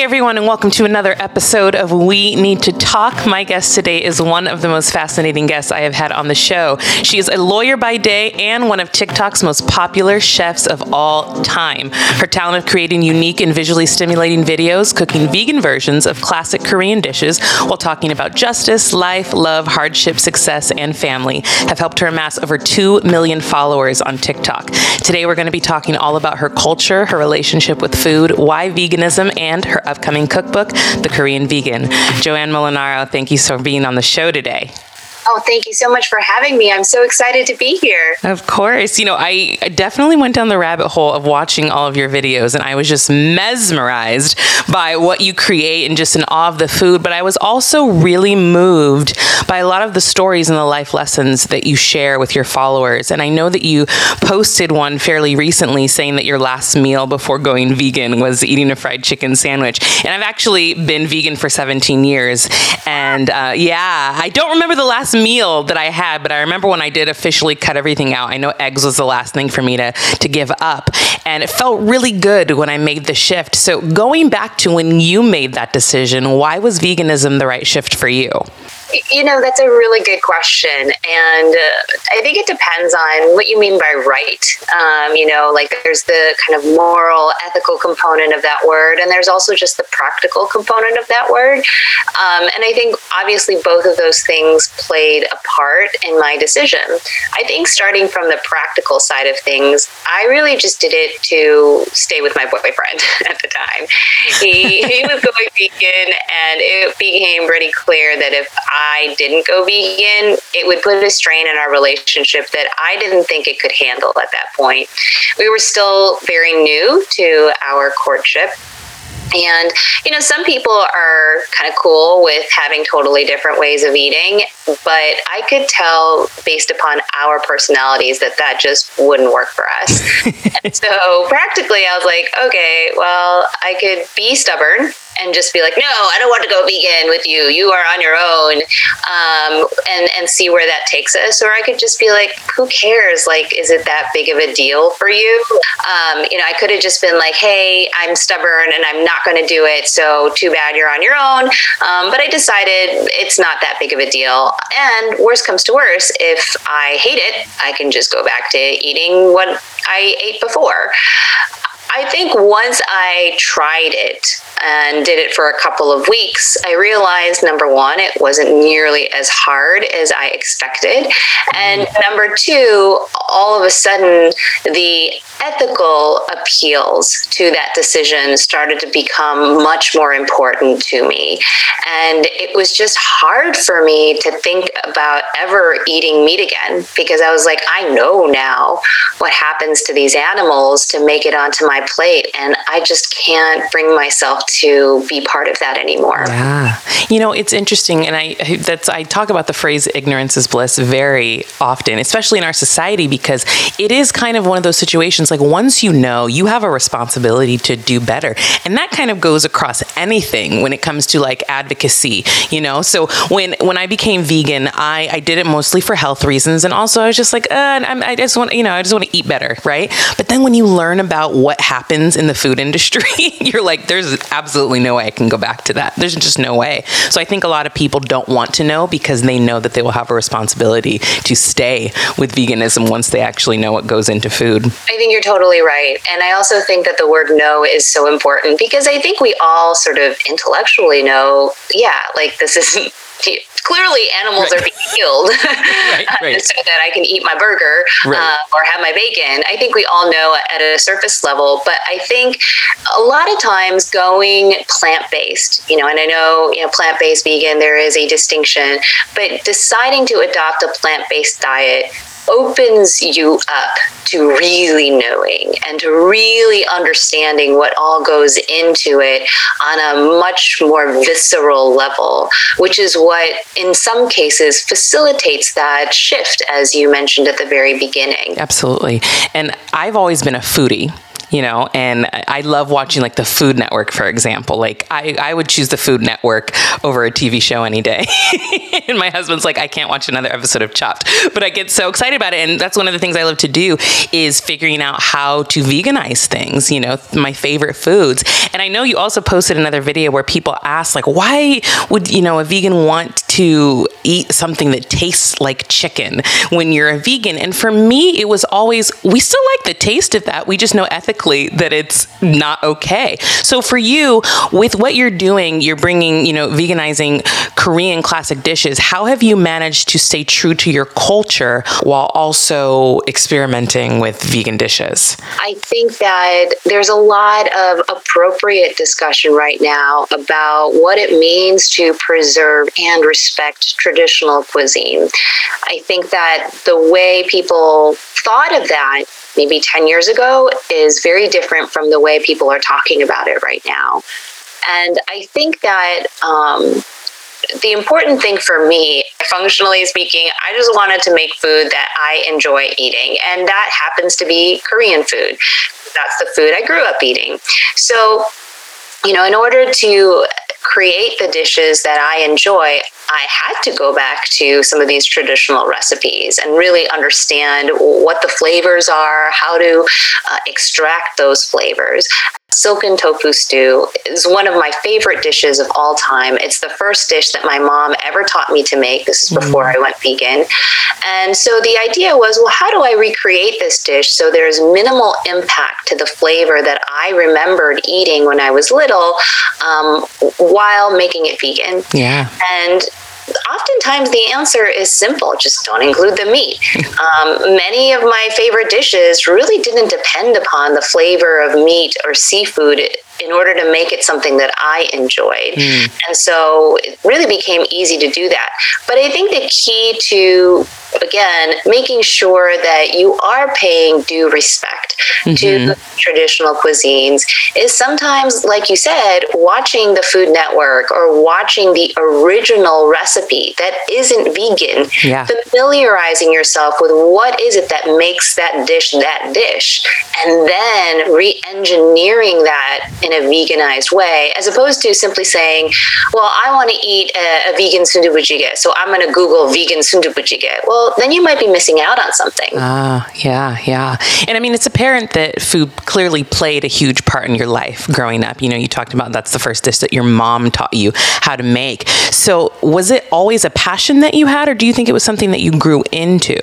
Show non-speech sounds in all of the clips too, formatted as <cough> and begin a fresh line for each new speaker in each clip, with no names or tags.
Hey everyone, and welcome to another episode of We Need to Talk. My guest today is one of the most fascinating guests I have had on the show. She is a lawyer by day and one of TikTok's most popular chefs of all time. Her talent of creating unique and visually stimulating videos, cooking vegan versions of classic Korean dishes while talking about justice, life, love, hardship, success, and family have helped her amass over 2 million followers on TikTok. Today we're going to be talking all about her culture, her relationship with food, why veganism, and her upcoming cookbook, The Korean Vegan. Joanne Molinaro, thank you for being on the show today.
Oh, thank you so much for having me. I'm so excited to be here.
Of course. You know, I definitely went down the rabbit hole of watching all of your videos and I was just mesmerized by what you create and just in awe of the food. But I was also really moved by a lot of the stories and the life lessons that you share with your followers. And I know that you posted one fairly recently saying that your last meal before going vegan was eating a fried chicken sandwich. And I've actually been vegan for 17 years. And uh, yeah, I don't remember the last meal that I had, but I remember when I did officially cut everything out. I know eggs was the last thing for me to, to give up. And it felt really good when I made the shift. So, going back to when you made that decision, why was veganism the right shift for you?
You know, that's a really good question. And uh, I think it depends on what you mean by right. Um, you know, like there's the kind of moral, ethical component of that word, and there's also just the practical component of that word. Um, and I think obviously both of those things played a part in my decision. I think starting from the practical side of things, I really just did it to stay with my boyfriend <laughs> at the time. He, he was going vegan, and it became pretty clear that if I didn't go vegan, it would put a strain in our relationship that I didn't think it could handle at that point. We were still very new to our courtship. And, you know, some people are kind of cool with having totally different ways of eating, but I could tell based upon our personalities that that just wouldn't work for us. <laughs> so practically, I was like, okay, well, I could be stubborn and just be like, no, I don't want to go vegan with you. You are on your own, um, and and see where that takes us. Or I could just be like, who cares? Like, is it that big of a deal for you? Um, you know, I could have just been like, hey, I'm stubborn and I'm not going to do it. So too bad you're on your own. Um, but I decided it's not that big of a deal. And worst comes to worst, if I hate it, I can just go back to eating what I ate before. I think once I tried it and did it for a couple of weeks, I realized number one, it wasn't nearly as hard as I expected. And mm. number two, all of a sudden, the ethical appeals to that decision started to become much more important to me. And it was just hard for me to think about ever eating meat again because I was like, I know now what happens to these animals to make it onto my plate. And I just can't bring myself to be part of that anymore.
Yeah. You know, it's interesting. And I, that's, I talk about the phrase ignorance is bliss very often, especially in our society, because it is kind of one of those situations like once you know, you have a responsibility to do better. And that kind of goes across anything when it comes to like advocacy, you know? So when, when I became vegan, I, I did it mostly for health reasons. And also I was just like, uh, i just want, you know, I just want to eat better. Right. But then when you learn about what happens in the food industry, <laughs> you're like, there's absolutely no way I can go back to that. There's just no way. So I think a lot of people don't want to know because they know that they will have a responsibility to stay with veganism once they actually know what goes into food.
I think you're totally right. And I also think that the word no is so important because I think we all sort of intellectually know, yeah, like this isn't <laughs> clearly animals right. are being killed <laughs> right, <laughs> right. so that I can eat my burger uh, or have my bacon. I think we all know at a surface level, but I think a lot of times going plant based, you know, and I know, you know, plant based vegan, there is a distinction, but deciding to adopt a plant based diet opens you up to really knowing and to really understanding what all goes into it on a much more visceral level, which is what in some cases facilitates that shift, as you mentioned at the very beginning.
Absolutely. And I've always been a foodie you know, and I love watching like the Food Network, for example. Like I, I would choose the Food Network over a TV show any day. <laughs> and my husband's like, I can't watch another episode of Chopped, but I get so excited about it. And that's one of the things I love to do is figuring out how to veganize things, you know, my favorite foods. And I know you also posted another video where people ask like, why would, you know, a vegan want to eat something that tastes like chicken when you're a vegan? And for me, it was always, we still like the taste of that. We just know ethically that it's not okay. So for you, with what you're doing, you're bringing, you know, veganizing Korean classic dishes. How have you managed to stay true to your culture while also experimenting with vegan dishes?
I think that there's a lot of appropriate discussion right now about what it means to preserve and respect traditional cuisine. I think that the way people thought of that maybe 10 years ago is very different from the way people are talking about it right now. And I think that um, the important thing for me, functionally speaking, I just wanted to make food that I enjoy eating. And that happens to be Korean food. That's the food I grew up eating. So, you know, in order to create the dishes that I enjoy, I had to go back to some of these traditional recipes and really understand what the flavors are, how to uh, extract those flavors. Silken tofu stew is one of my favorite dishes of all time. It's the first dish that my mom ever taught me to make. This is before mm. I went vegan. And so the idea was well, how do I recreate this dish so there's minimal impact to the flavor that I remembered eating when I was little um, while making it vegan?
Yeah.
And oftentimes the answer is simple just don't include the meat. <laughs> Um, many of my favorite dishes really didn't depend upon the flavor of meat or seafood in order to make it something that I enjoyed. Mm. And so it really became easy to do that. But I think the key to again, making sure that you are paying due respect mm-hmm. to traditional cuisines is sometimes, like you said, watching the Food Network or watching the original recipe that isn't vegan, yeah. familiarizing yourself with what is it that makes that dish that dish, and then re engineering that in a veganized way, as opposed to simply saying, well, I want to eat a, a vegan sundubu jjigae, so I'm going to Google vegan sundubu jjigae. Well, then you might be missing out on something.
Ah, uh, yeah, yeah. And I mean, it's apparent that food clearly played a huge part in your life growing up. You know, you talked about that's the first dish that your mom taught you how to make. So, was it always a passion that you had, or do you think it was something that you grew into?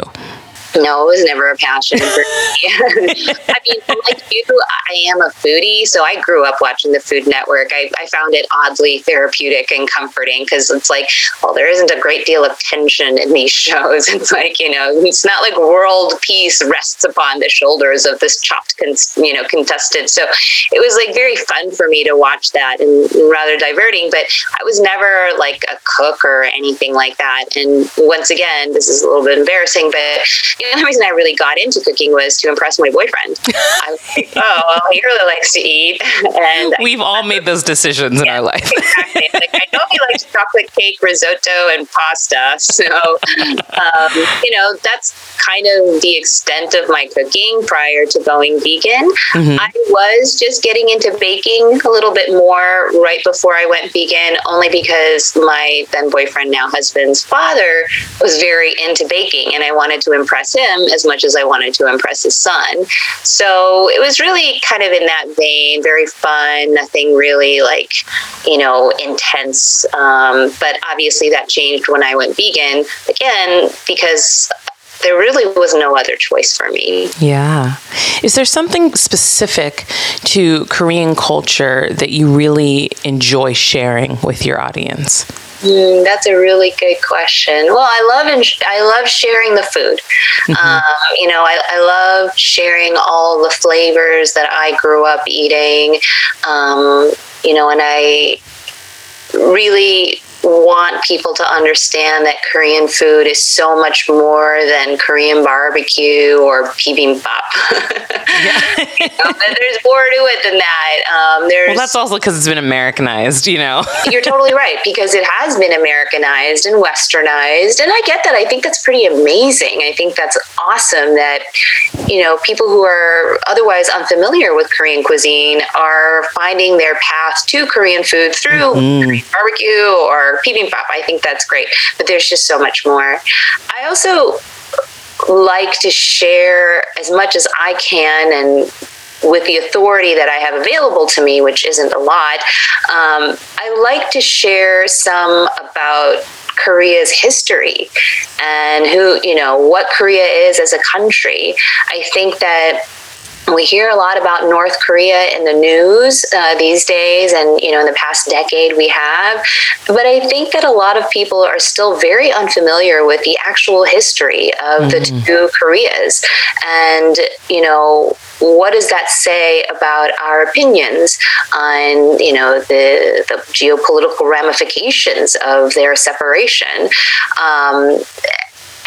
No, it was never a passion for me. <laughs> I mean, like you, I am a foodie, so I grew up watching the Food Network. I, I found it oddly therapeutic and comforting because it's like, well, there isn't a great deal of tension in these <laughs> shows. It's like, you know, it's not like world peace rests upon the shoulders of this chopped, you know, contestant. So it was like very fun for me to watch that and rather diverting. But I was never like a cook or anything like that. And once again, this is a little bit embarrassing, but <laughs> the only reason I really got into cooking was to impress my boyfriend. I was like, <laughs> oh, well, he really likes to eat. <laughs> And
we've all made those decisions yeah, in our life.
exactly. Like, I know he likes chocolate cake, risotto, and pasta. So, um, you know, that's kind of the extent of my cooking prior to going vegan. Mm-hmm. I was just getting into baking a little bit more right before I went vegan, only because my then boyfriend, now husband's father, was very into baking, and I wanted to impress impress him as much as I wanted to impress his son. So it was really kind of in that vein, very fun, nothing really like, you know, intense. Um, but obviously that changed when I went vegan again because there really was no other choice for me.
Yeah. Is there something specific to Korean culture that you really enjoy sharing with your audience?
Mm, that's a really good question. Well, I love I love sharing the food. Mm-hmm. Um, you know, I, I, love sharing all the flavors that I grew up eating. Um, you know, and I really want people to understand that Korean food is so much more than Korean barbecue or bibimbap. <laughs> you know, there's more to it than that. Um, there's,
well, that's also because it's been Americanized, you know. <laughs>
you're totally right because it has been Americanized and Westernized, and I get that. I think that's pretty amazing. I think that's awesome that you know people who are otherwise unfamiliar with Korean cuisine are finding their path to Korean food through mm-hmm. barbecue or bibimbap. I think that's great, but there's just so much more. I also like to share as much as I can and with the authority that I have available to me, which isn't a lot, um, I like to share some about Korea's history and who, you know, what Korea is as a country. I think that we hear a lot about North Korea in the news uh, these days, and you know, in the past decade we have. But I think that a lot of people are still very unfamiliar with the actual history of mm-hmm. the two Koreas, and you know, what does that say about our opinions on you know the the geopolitical ramifications of their separation? Um,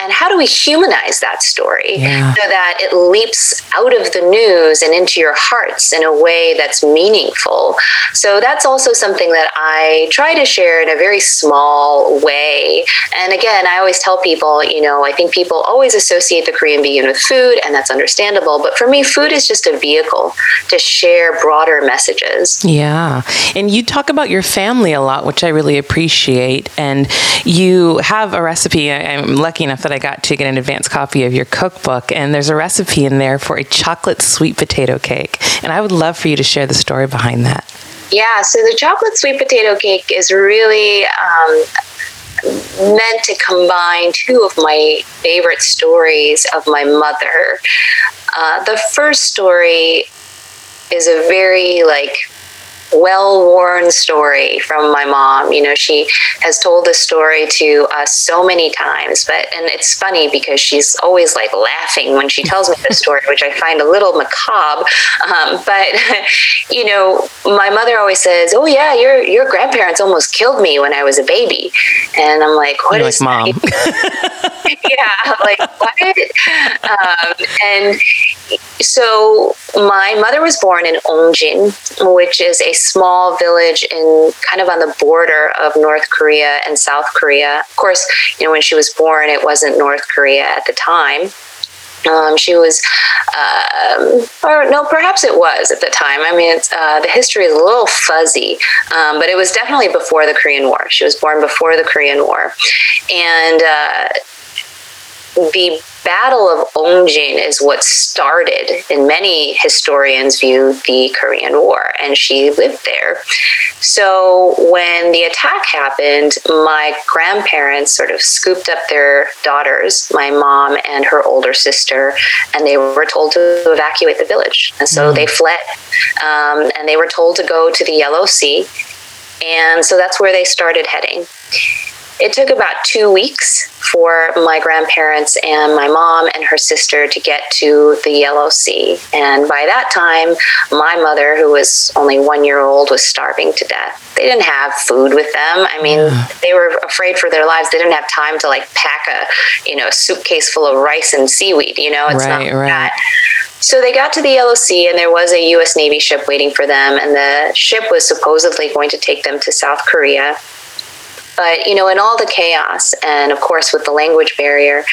and how do we humanize that story yeah. so that it leaps out of the news and into your hearts in a way that's meaningful? So that's also something that i try to share in a very small way. And again i always tell people you know i think people always associate the korean vegan with food and that's understandable. But for me food is just a vehicle to share broader messages.
Yeah. And you talk about your family a lot which i really appreciate. And you have a recipe i'm lucky enough that that I got to get an advance copy of your cookbook, and there's a recipe in there for a chocolate sweet potato cake. And I would love for you to share the story behind that.
Yeah, so the chocolate sweet potato cake is really um, meant to combine two of my favorite stories of my mother. Uh, the first story is a very like well worn story from my mom. You know, she has told this story to us so many times, but, and it's funny because she's always like laughing when she tells me the story, which I find a little macabre. Um, but, <laughs> you know, my mother always says, Oh, yeah, your, your grandparents almost killed me when I was a baby. And I'm like, "What You're is
like, mom? <laughs>
yeah, like what? Um, and so my mother was born in Ongjin, which is a small village in kind of on the border of North Korea and South Korea. Of course, you know when she was born, it wasn't North Korea at the time. Um, she was, um, or no, perhaps it was at the time. I mean, uh, the history is a little fuzzy, um, but it was definitely before the Korean War. She was born before the Korean War, and uh, the Battle of Ongjin is what started, and many historians view the Korean War, and she lived there. So when the attack happened, my grandparents sort of scooped up their daughters, my mom and her older sister, and they were told to evacuate the village. And so mm. they fled, um, and they were told to go to the Yellow Sea. And so that's where they started heading. It took about two weeks for my grandparents and my mom and her sister to get to the Yellow Sea. And by that time, my mother, who was only one year old, was starving to death. They didn't have food with them. I mean, yeah. they were afraid for their lives. They didn't have time to like pack a, you know, suitcase full of rice and seaweed. You know, it's right, not right. that. So they got to the Yellow Sea, and there was a U.S. Navy ship waiting for them, and the ship was supposedly going to take them to South Korea. But, you know, in all the chaos, and of course with the language barrier,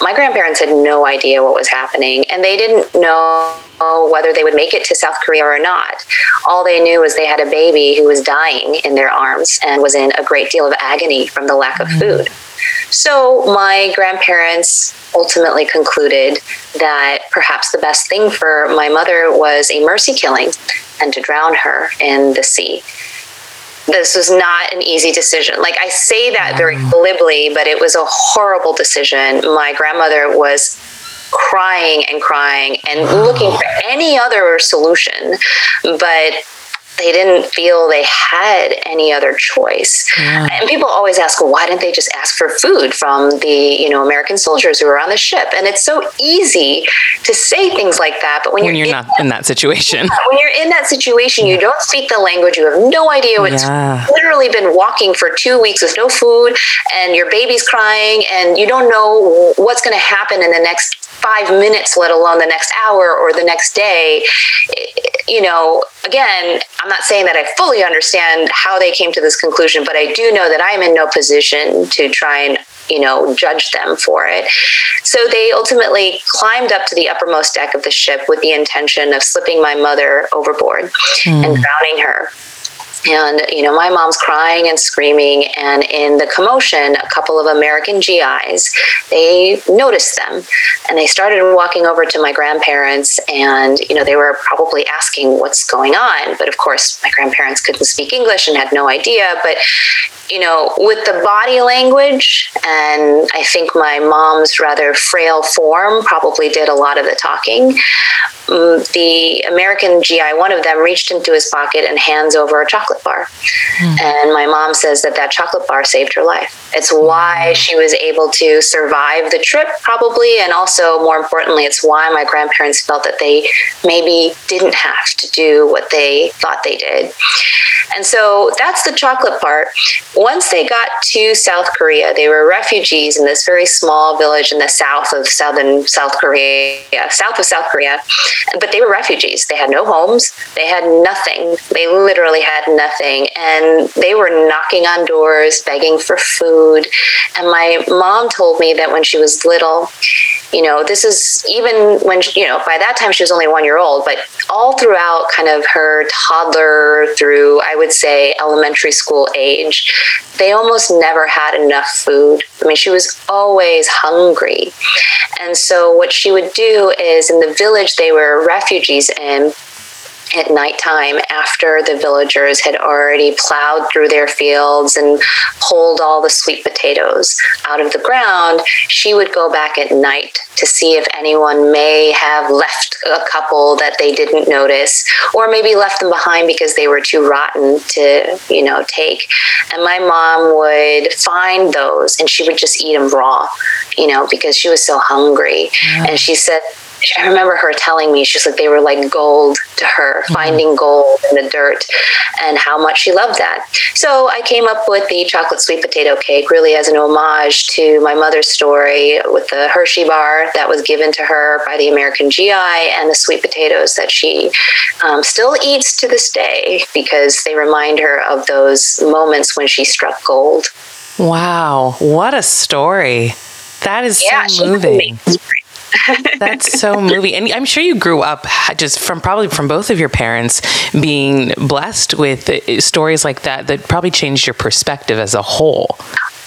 my grandparents had no idea what was happening, and they didn't know whether they would make it to South Korea or not. All they knew was they had a baby who was dying in their arms and was in a great deal of agony from the lack of mm-hmm. food. So my grandparents ultimately concluded that perhaps the best thing for my mother was a mercy killing and to drown her in the sea this was not an easy decision. Like I say that very glibly, but it was a horrible decision. My grandmother was crying and crying and looking for any other solution, but they didn't feel they had any other choice. Yeah. And people always ask, well, why didn't they just ask for food from the, you know, American soldiers who were on the ship? And it's so easy to say things like that, but when,
when
you're,
you're not in that situation,
when you're in that situation, you don't speak the language, you have no idea what's yeah. literally been walking for two weeks with no food and your baby's crying and you don't know what's going to happen in the next five minutes, let alone the next hour or the next day. You know, again, I'm not saying that I fully understand how they came to this conclusion, but I do know that I'm in no position to try and you know, judge them for it. So they ultimately climbed up to the uppermost deck of the ship with the intention of slipping my mother overboard mm. and drowning her and you know my mom's crying and screaming and in the commotion a couple of american gis they noticed them and they started walking over to my grandparents and you know they were probably asking what's going on but of course my grandparents couldn't speak english and had no idea but you know with the body language and i think my mom's rather frail form probably did a lot of the talking um, the american gi one of them reached into his pocket and hands over a chocolate chocolate bar. Mm. And my mom says that that chocolate bar saved her life. It's why hmm. she was able to survive the trip, probably. And also, more importantly, it's why my grandparents felt that they maybe didn't have to do what they thought they did. And so that's the chocolate part. Once they got to South Korea, they were refugees in this very small village in the south of southern South Korea, south of South Korea. But they were refugees. They had no homes, they had nothing. They literally had nothing. And they were knocking on doors, begging for food. And my mom told me that when she was little, you know, this is even when, you know, by that time she was only one year old, but all throughout kind of her toddler through, I would say, elementary school age, they almost never had enough food. I mean, she was always hungry. And so what she would do is in the village they were refugees in, at nighttime after the villagers had already plowed through their fields and pulled all the sweet potatoes out of the ground, she would go back at night to see if anyone may have left a couple that they didn't notice or maybe left them behind because they were too rotten to, you know, take. And my mom would find those and she would just eat them raw, you know, because she was so hungry. Yeah. And she said I remember her telling me, she's like, they were like gold to her, mm-hmm. finding gold in the dirt and how much she loved that. So I came up with the chocolate sweet potato cake really as an homage to my mother's story with the Hershey bar that was given to her by the American GI and the sweet potatoes that she um, still eats to this day because they remind her of those moments when she struck gold.
Wow, what a story! That is yeah, so moving. <laughs> That's so moving. And I'm sure you grew up just from probably from both of your parents being blessed with uh, stories like that that probably changed your perspective as a whole.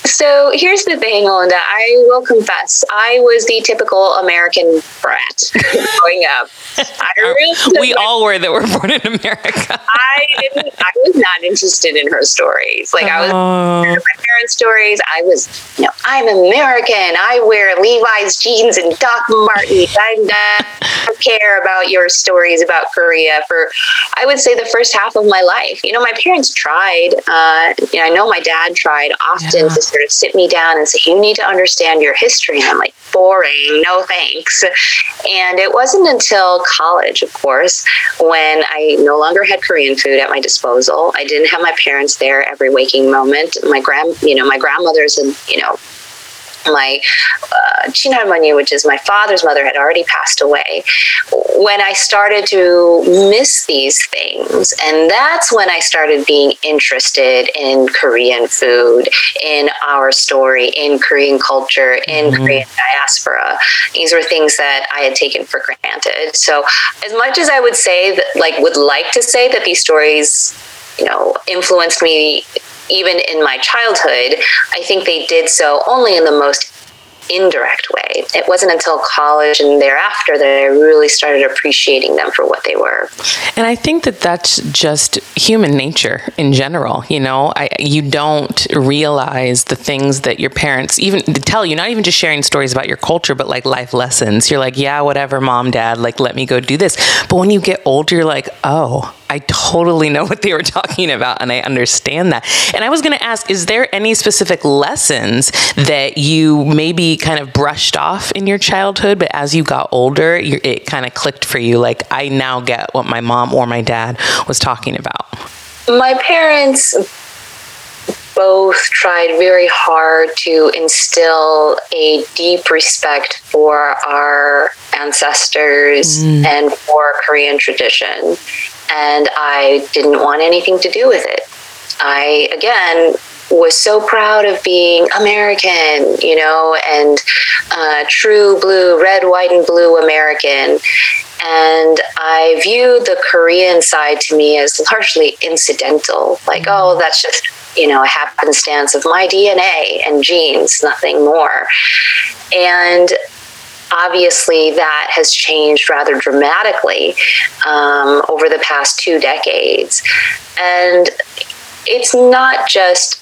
So here's the thing, Melinda. I will confess, I was the typical American brat <laughs> growing up. I <laughs>
really we all were that were born in America.
I didn't. I was not interested in her stories. Like I was oh. my parents' stories. I was, you know, I'm American. I wear Levi's jeans and Doc Martens. I don't care about your stories about Korea for, I would say, the first half of my life. You know, my parents tried. Uh, you know, I know my dad tried often yeah. to sort of sit me down and say, "You need to understand your history." And I'm like, "Boring, no thanks." And it wasn't until college, of course, when I no longer had Korean food at my disposal. I didn't have my parents there every waking moment. My grand, you know, my grandmother's, and, you know, my uh, which is my father's mother, had already passed away. When I started to miss these things, and that's when I started being interested in Korean food, in our story, in Korean culture, in mm-hmm. Korean diaspora. These were things that I had taken for granted. So, as much as I would say that, like, would like to say that these stories you know influenced me even in my childhood, I think they did so only in the most indirect way. It wasn't until college and thereafter that I really started appreciating them for what they were.
And I think that that's just human nature in general. You know, I, you don't realize the things that your parents even tell you, not even just sharing stories about your culture, but like life lessons. You're like, yeah, whatever, mom, dad, like, let me go do this. But when you get older, you're like, oh, I totally know what they were talking about and I understand that. And I was going to ask is there any specific lessons that you maybe kind of brushed off in your childhood, but as you got older, it kind of clicked for you? Like, I now get what my mom or my dad was talking about.
My parents both tried very hard to instill a deep respect for our ancestors mm. and for Korean tradition. And I didn't want anything to do with it. I, again, was so proud of being American, you know, and uh, true blue, red, white, and blue American. And I viewed the Korean side to me as largely incidental, like, oh, that's just you know, a happenstance of my DNA and genes, nothing more. And obviously that has changed rather dramatically um, over the past two decades. And it's not just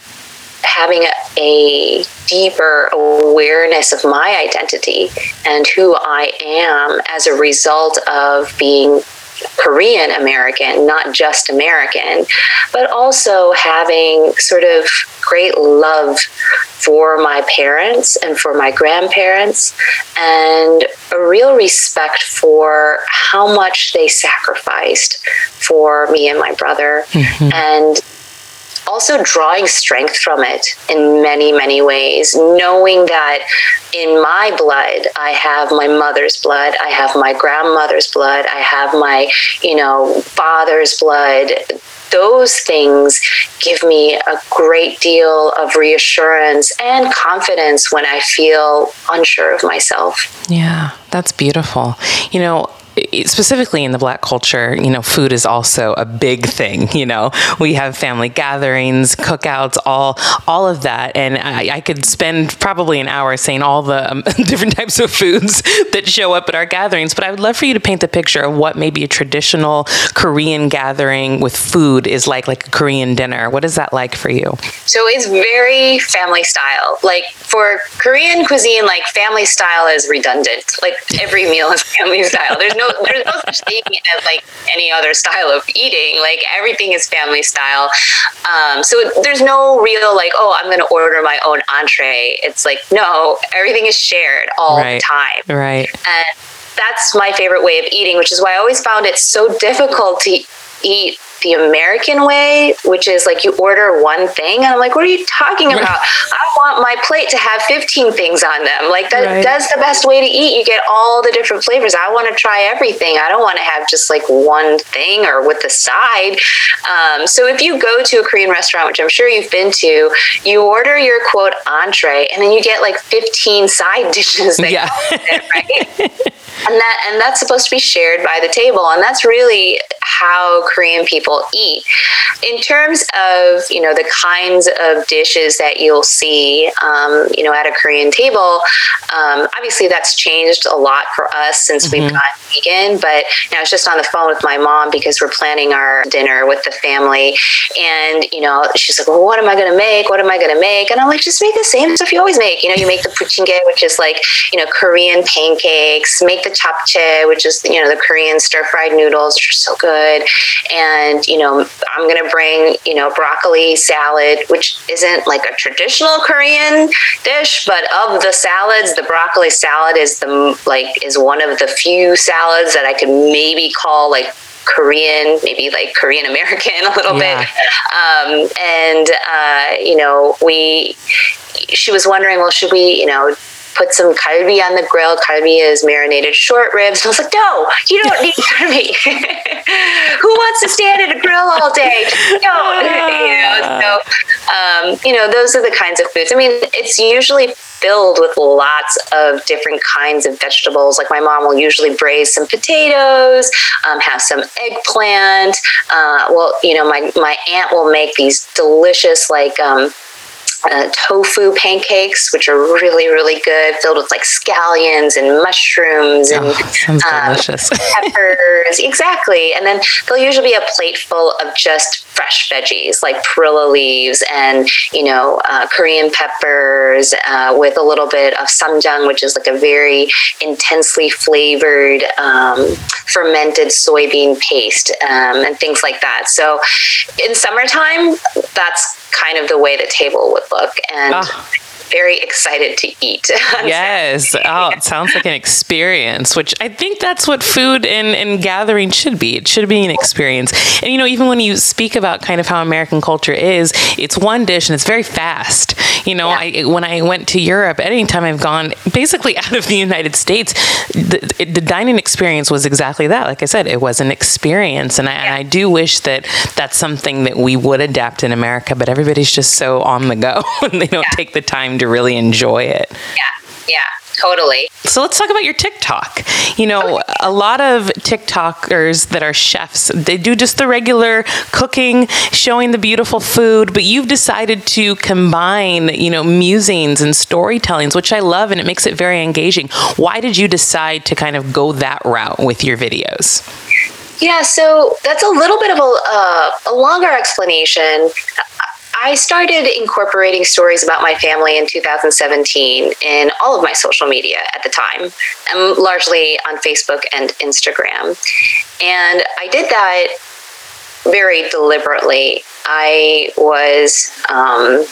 having a, a, deeper awareness of my identity and who I am as a result of being Korean American, not just American, but also having sort of great love for my parents and for my grandparents, and a real respect for how much they sacrificed for me and my brother. Mm-hmm. And also drawing strength from it in many, many ways, knowing that in my blood, I have my mother's blood, I have my grandmother's blood, I have my, you know, father's blood. Those things give me a great deal of reassurance and confidence when I feel unsure of myself.
Yeah, that's beautiful. You know, specifically in the black culture, you know, food is also a big thing. You know, we have family gatherings, cookouts, all all of that, and I, I could spend probably an hour saying all the um, <laughs> different types of foods that show up at our gatherings. But I would love for you to paint the picture of what maybe a traditional Korean gathering with food is like, like a Korean dinner. What is that like for you?
So it's very family style. Like for Korean cuisine, like family style is redundant. Like every meal is <laughs> family style. There's no no there's no such thing as like any other style of eating. Like everything is family style. Um, so there's no real like, oh, I'm going to order my own entree. It's like no, everything is shared all right. the time.
Right.
And that's my favorite way of eating, which is why I always found it so difficult to eat the American way, which is like you order one thing, and I'm like, what are you talking about? I want my plate to have 15 things on them. Like that, right. that's the best way to eat. You get all the different flavors. I want to try everything. I don't want to have just like one thing or with the side. Um, so if you go to a Korean restaurant, which I'm sure you've been to, you order your quote entree, and then you get like 15 side <laughs> dishes. yeah. It, <laughs> right? and that and that's supposed to be shared by the table, and that's really how Korean people people eat. In terms of you know the kinds of dishes that you'll see, um, you know, at a Korean table, um, obviously that's changed a lot for us since mm-hmm. we've gone vegan. But you know, I was just on the phone with my mom because we're planning our dinner with the family, and you know, she's like, "Well, what am I going to make? What am I going to make?" And I'm like, "Just make the same stuff you always make. You know, you make the buchimgae, which is like you know Korean pancakes. Make the japchae, which is you know the Korean stir fried noodles, which are so good, and you know, I'm going to bring, you know, broccoli salad, which isn't like a traditional Korean dish, but of the salads, the broccoli salad is the, like, is one of the few salads that I could maybe call like Korean, maybe like Korean American <laughs> a little yeah. bit. Um, and, uh, you know, we, she was wondering, well, should we, you know, put some kalbi on the grill. Kalbi is marinated short ribs. And I was like, no, you don't need kalbi. <laughs> Who wants to stand at a grill all day? No, <laughs> you know. So, um, you know, those are the kinds of foods. I mean, it's usually filled with lots of different kinds of vegetables. Like my mom will usually braise some potatoes, um, have some eggplant. Uh, well, you know, my my aunt will make these delicious like. Um, uh, tofu pancakes, which are really, really good, filled with like scallions and mushrooms and
oh, um, delicious. <laughs>
peppers. Exactly. And then there'll usually be a plate full of just fresh veggies like perilla leaves and, you know, uh, Korean peppers uh, with a little bit of ssamjang, which is like a very intensely flavored um, fermented soybean paste um, and things like that. So in summertime, that's kind of the way the table would look. And oh very excited to eat. <laughs>
yes. Oh, it sounds like an experience, which I think that's what food and, and gathering should be. It should be an experience. And, you know, even when you speak about kind of how American culture is, it's one dish and it's very fast. You know, yeah. I, when I went to Europe, anytime I've gone basically <laughs> out of the United States, the, the dining experience was exactly that. Like I said, it was an experience. And I, yeah. and I do wish that that's something that we would adapt in America, but everybody's just so on the go <laughs> and they don't yeah. take the time to to really enjoy it.
Yeah, yeah. Totally.
So let's talk about your TikTok. You know, okay. a lot of TikTokers that are chefs, they do just the regular cooking, showing the beautiful food, but you've decided to combine, you know, musings and storytellings, which I love and it makes it very engaging. Why did you decide to kind of go that route with your videos?
Yeah, so that's a little bit of a, uh, a longer explanation. I started incorporating stories about my family in 2017 in all of my social media at the time, largely on Facebook and Instagram. And I did that very deliberately. I was um,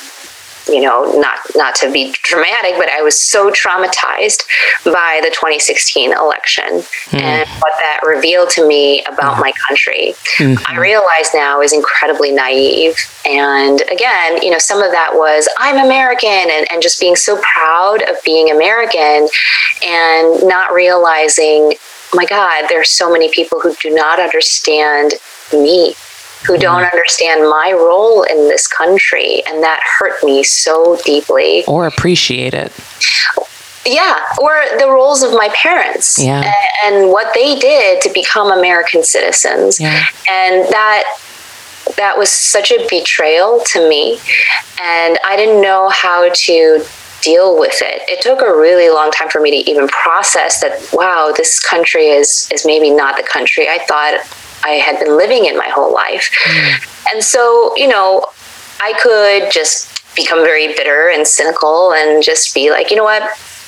you know, not not to be dramatic, but I was so traumatized by the 2016 election mm. and what that revealed to me about mm. my country. Mm-hmm. I realize now is incredibly naive. And again, you know, some of that was I'm American and, and just being so proud of being American and not realizing, my God, there are so many people who do not understand me who don't understand my role in this country. And that hurt me so deeply.
Or appreciate it.
Yeah, or the roles of my parents
yeah.
and, what they did to become American citizens.
Yeah.
And that that was such a betrayal to me and I didn't know how to deal with it. It took a really long time for me to even process that wow, this country is is maybe not the country I thought I had been living in my whole life. Mm. And so, you know, I could just become very bitter and cynical and just be like, you know what?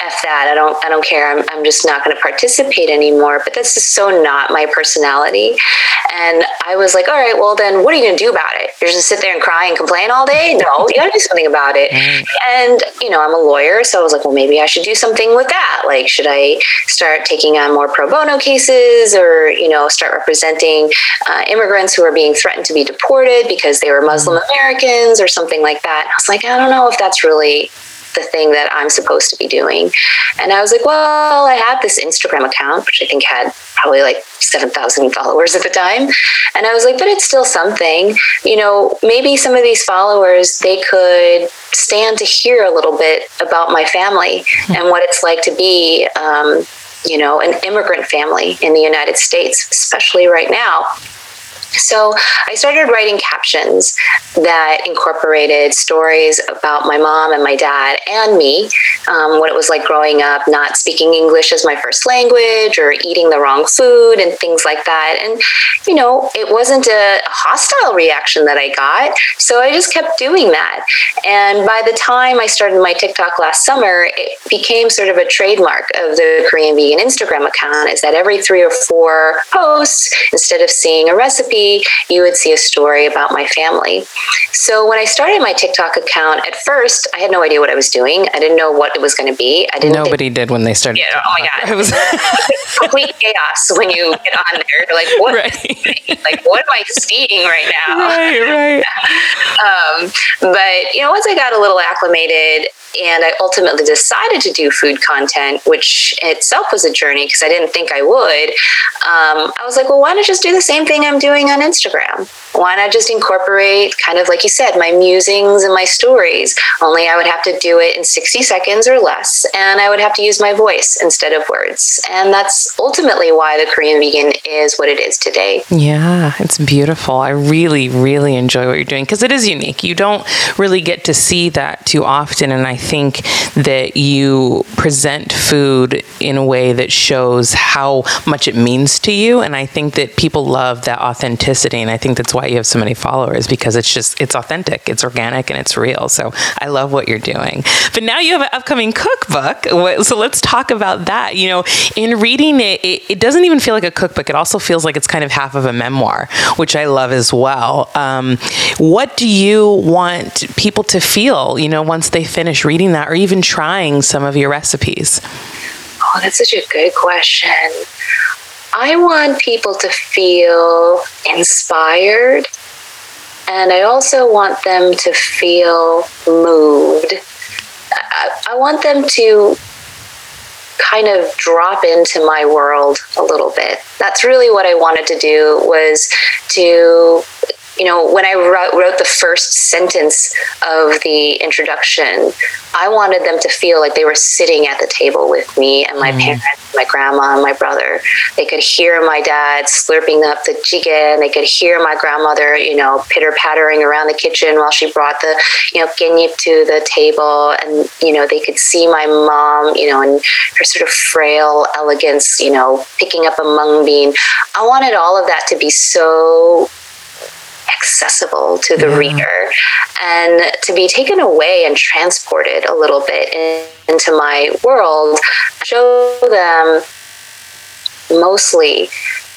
F that. I don't I don't care. I'm I'm just not going to participate anymore. But that's just so not my personality. And I was like, all right, well then what are you going to do about it? You're just sit there and cry and complain all day? No, you got to do something about it. And you know, I'm a lawyer, so I was like, well maybe I should do something with that. Like should I start taking on more pro bono cases or, you know, start representing uh, immigrants who are being threatened to be deported because they were Muslim Americans or something like that. I was like, I don't know if that's really the thing that I'm supposed to be doing. And I was like, well, I have this Instagram account, which I think had probably like 7,000 followers at the time. And I was like, but it's still something. You know, maybe some of these followers, they could stand to hear a little bit about my family mm-hmm. and what it's like to be. Um, you know, an immigrant family in the United States, especially right now. So I started writing captions that incorporated stories about my mom and my dad and me, um, what it was like growing up, not speaking English as my first language or eating the wrong food and things like that. And, you know, it wasn't a hostile reaction that I got. So I just kept doing that. And by the time I started my TikTok last summer, it became sort of a trademark of the Korean Vegan Instagram account is that every three or four posts, instead of seeing a recipe, you would see a story about my family. So when I started my TikTok account, at first I had no idea what I was doing. I didn't know what it was going to be. I didn't.
Nobody think, did when they started.
Yeah, oh my god, <laughs> it was <laughs> complete chaos when you get on there. You're like, what? Right. like, what am I seeing right now?
Right, right. <laughs>
um, but you know, once I got a little acclimated and I ultimately decided to do food content, which itself was a journey because I didn't think I would. Um, I was like, well, why not just do the same thing I'm doing on Instagram? why not just incorporate kind of like you said my musings and my stories? Only i would have to do it in 60 seconds or less and i would have to use my voice instead of words. And that's ultimately why the korean vegan is what it is today.
Yeah it's beautiful. I really really enjoy what you're doing because it is unique. You don't really get to see that too often and i think that you present food in a way that shows how much it means to you and i think that people love that authenticity and i think that's why you have so many followers because it's just it's authentic, it's organic, and it's real. So I love what you're doing. But now you have an upcoming cookbook, so let's talk about that. You know, in reading it, it, it doesn't even feel like a cookbook. It also feels like it's kind of half of a memoir, which I love as well. Um, what do you want people to feel? You know, once they finish reading that, or even trying some of your recipes.
Oh, that's such a good question. I want people to feel inspired and I also want them to feel moved. I, I, want them to kind of drop into my world a little bit. That's really what I wanted to do was to you know, when I wrote, wrote, the first sentence of the introduction, I wanted them to feel like they were sitting at the table with me and my mm. parents, my grandma, and my brother. They could hear my dad slurping up the chicken. They could hear my grandmother, you know, pitter pattering around the kitchen while she brought the, you know, kkaennip to the table. And, you know, they could see my mom, you know, and her sort of frail elegance, you know, picking up a mung bean. I wanted all of that to be so accessible to the yeah. reader and to be taken away and transported a little bit in, into my world, show them mostly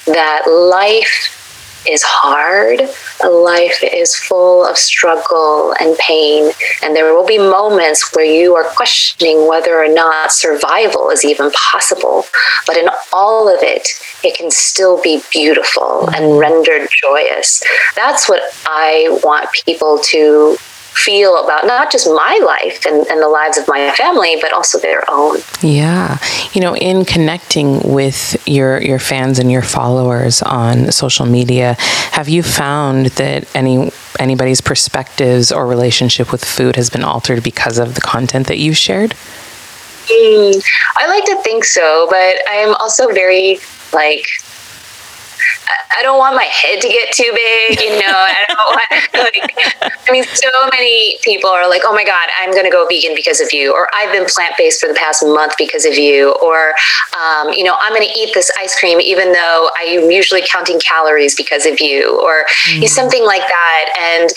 that life is hard. Life is full of struggle and pain. And there will be moments where you are questioning whether or not survival is even possible. But in all of it, it can still be beautiful and rendered joyous. That's what I want people to feel about not just my life and, and, the lives of my family, but also their own.
Yeah. You know, in connecting with your, your fans and your followers on social media, have you found that any anybody's perspectives or relationship with food has been altered because of the content that you shared?
Mm, I like to think so, but I am also very like I don't want my head to get too big, you know. I don't <laughs> want like I mean so many people are like, "Oh my god, I'm going to go vegan because of you," or "I've been plant-based for the past month because of you," or um, you know, "I'm going to eat this ice cream even though I am usually counting calories because of you," or mm. something like that. And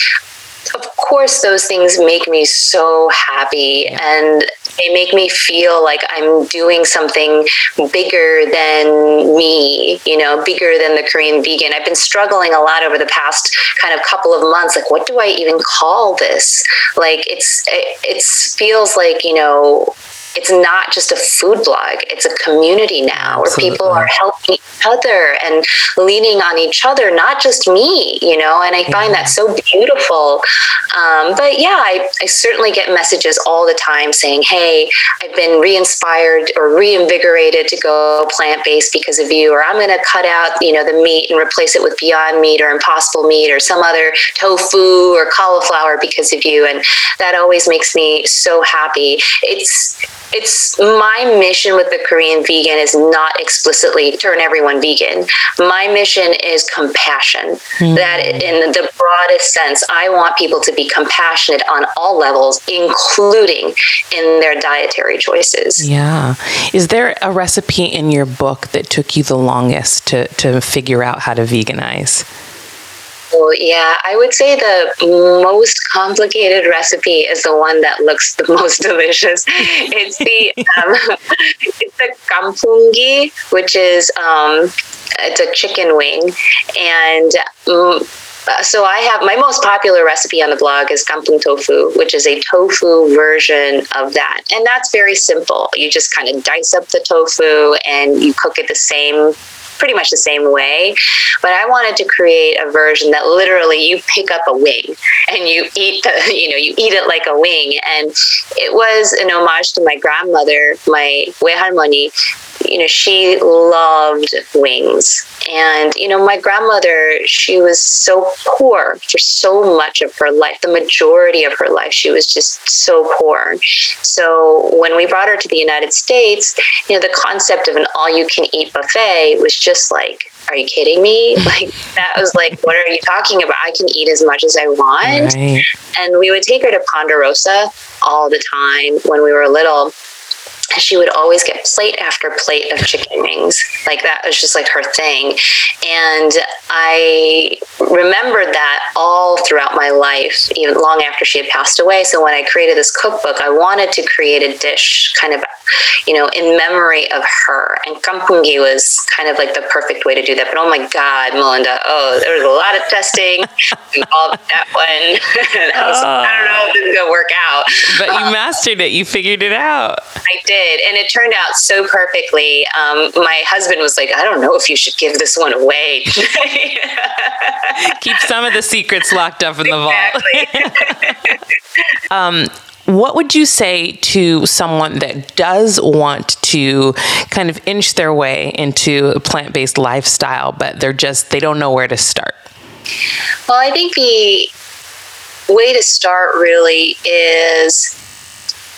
of course those things make me so happy yeah. and they make me feel like i'm doing something bigger than me you know bigger than the korean vegan i've been struggling a lot over the past kind of couple of months like what do i even call this like it's it, it feels like you know it's not just a food blog it's a community now Absolutely. where people are helping each other and leaning on each other not just me you know and i find that so beautiful. Um, but yeah I, I certainly get messages all the time saying hey i've been re-inspired or reinvigorated to go plant-based because of you or i'm going to cut out you know the meat and replace it with beyond meat or impossible meat or some other tofu or cauliflower because of you and that always makes me so happy. It's it's my mission with the Korean vegan is not explicitly turn everyone vegan. My mission is compassion. Mm. That in the broadest sense, I want people to be compassionate on all levels, including in their dietary choices.
Yeah. Is there a recipe in your book that took you the longest to, to figure out how to veganize?
Well, yeah, I would say the most complicated recipe is the one that looks the <laughs> most delicious. It's the um, <laughs> it's the kampungi, which is um, it's a chicken wing, and. Um, so I have my most popular recipe on the blog is kampung tofu, which is a tofu version of that. And that's very simple. You just kind of dice up the tofu and you cook it the same pretty much the same way. But I wanted to create a version that literally you pick up a wing and you eat the, <laughs> you know, you eat it like a wing. And it was an homage to my grandmother, my weharmoni, you know, she loved wings. And, you know, my grandmother, she was so poor for so much of her life. The majority of her life, she was just so poor. So when we brought her to the United States, you know, the concept of an all you can eat buffet was just like, are you kidding me? <laughs> Like, that was like, what are you talking about? I can eat as much as I want. Right. And we would take her to Ponderosa all the time when we were little she would always get plate after plate of chicken wings. Like that was just like her thing. And I remembered that all throughout my life, even long after she had passed away. So when I created this cookbook, I wanted to create a dish kind of, you know, in memory of her. And kampungi was kind of like the perfect way to do that. But oh my God, Melinda, oh, there was a lot of testing involved that one. <laughs> that was, oh. I don't know if this is going to work out.
But you um, mastered it. You figured it out.
I did did, and it turned out so perfectly. Um, my husband was like, "I don't know if you should give this one away." <laughs>
Keep some of the secrets locked up in the vault. <laughs> um, what would you say to someone that does want to kind of inch their way into a plant-based lifestyle but they're just they don't know where to start
well i think the way to start really is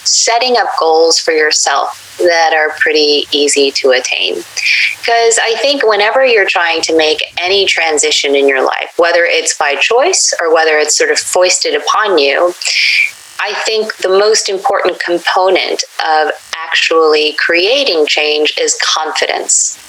setting up goals for yourself that are pretty easy to attain. Because I think whenever you're trying to make any transition in your life, whether it's by choice or whether it's sort of foisted upon you, I think the most important component of actually creating change is confidence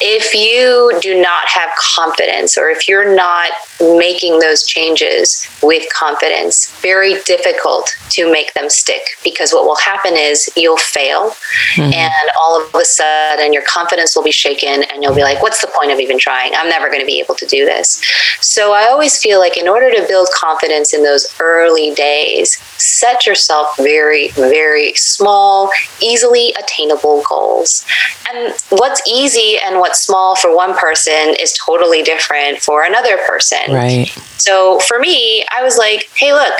if you do not have confidence or if you're not making those changes with confidence, very difficult to make them stick because what will happen is you'll fail mm-hmm. and all of a sudden your confidence will be shaken and you'll be like, what's the point of even trying? I'm never going to be able to do this. So I always feel like in order to build confidence in those early days, set yourself very, very small, easily attainable goals. And what's easy and what's small for one person is totally different for another person.
Right.
So for me, I was like, hey, look,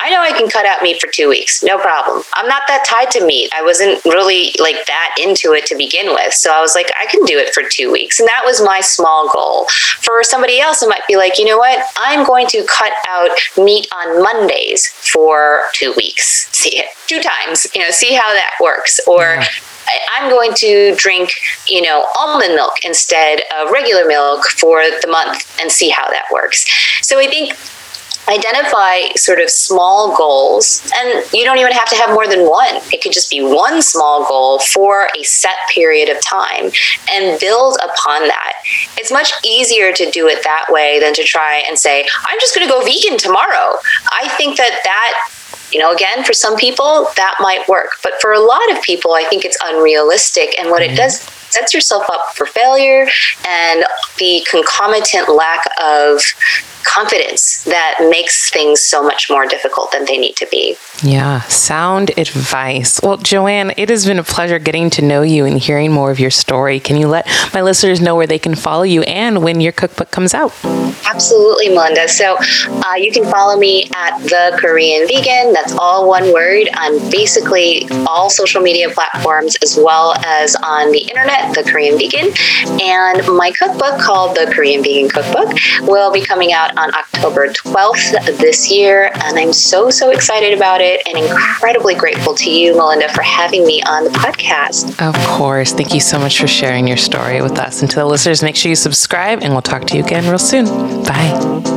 I know I can cut out meat for two weeks, no problem. I'm not that tied to meat. I wasn't really like that into it to begin with. So I was like, I can do it for two weeks. And that was my small goal. For somebody else, it might be like, you know what? I'm going to cut out meat on Mondays for two weeks. See it two times, you know, see how that works. Or yeah. I'm going to drink, you know, almond milk instead of regular milk for the month and see how that works. So I think identify sort of small goals and you don't even have to have more than one. It could just be one small goal for a set period of time and build upon that. It's much easier to do it that way than to try and say i'm just going to go vegan tomorrow. I think that that you know, again, for some people that might work, but for a lot of people, I think it's unrealistic. And what it mm-hmm. does sets yourself up for failure and the concomitant lack of confidence that makes things so much more difficult than they need to be.
Yeah, sound advice. Well, Joanne, it has been a pleasure getting to know you and hearing more of your story. Can you let my listeners know where they can follow you and when your cookbook comes out?
Absolutely, Melinda. So uh, you can follow me at The Korean Vegan. That's all one word on basically all social media platforms as well as on the internet, The Korean Vegan. And my cookbook called The Korean Vegan Cookbook will be coming out on October 12th this year. And I'm so, so excited about it and incredibly grateful to you, Melinda, for having me on the podcast.
Of course. Thank you so much for sharing your story with us. And to the listeners, make sure you subscribe and we'll talk to you again real soon. Bye.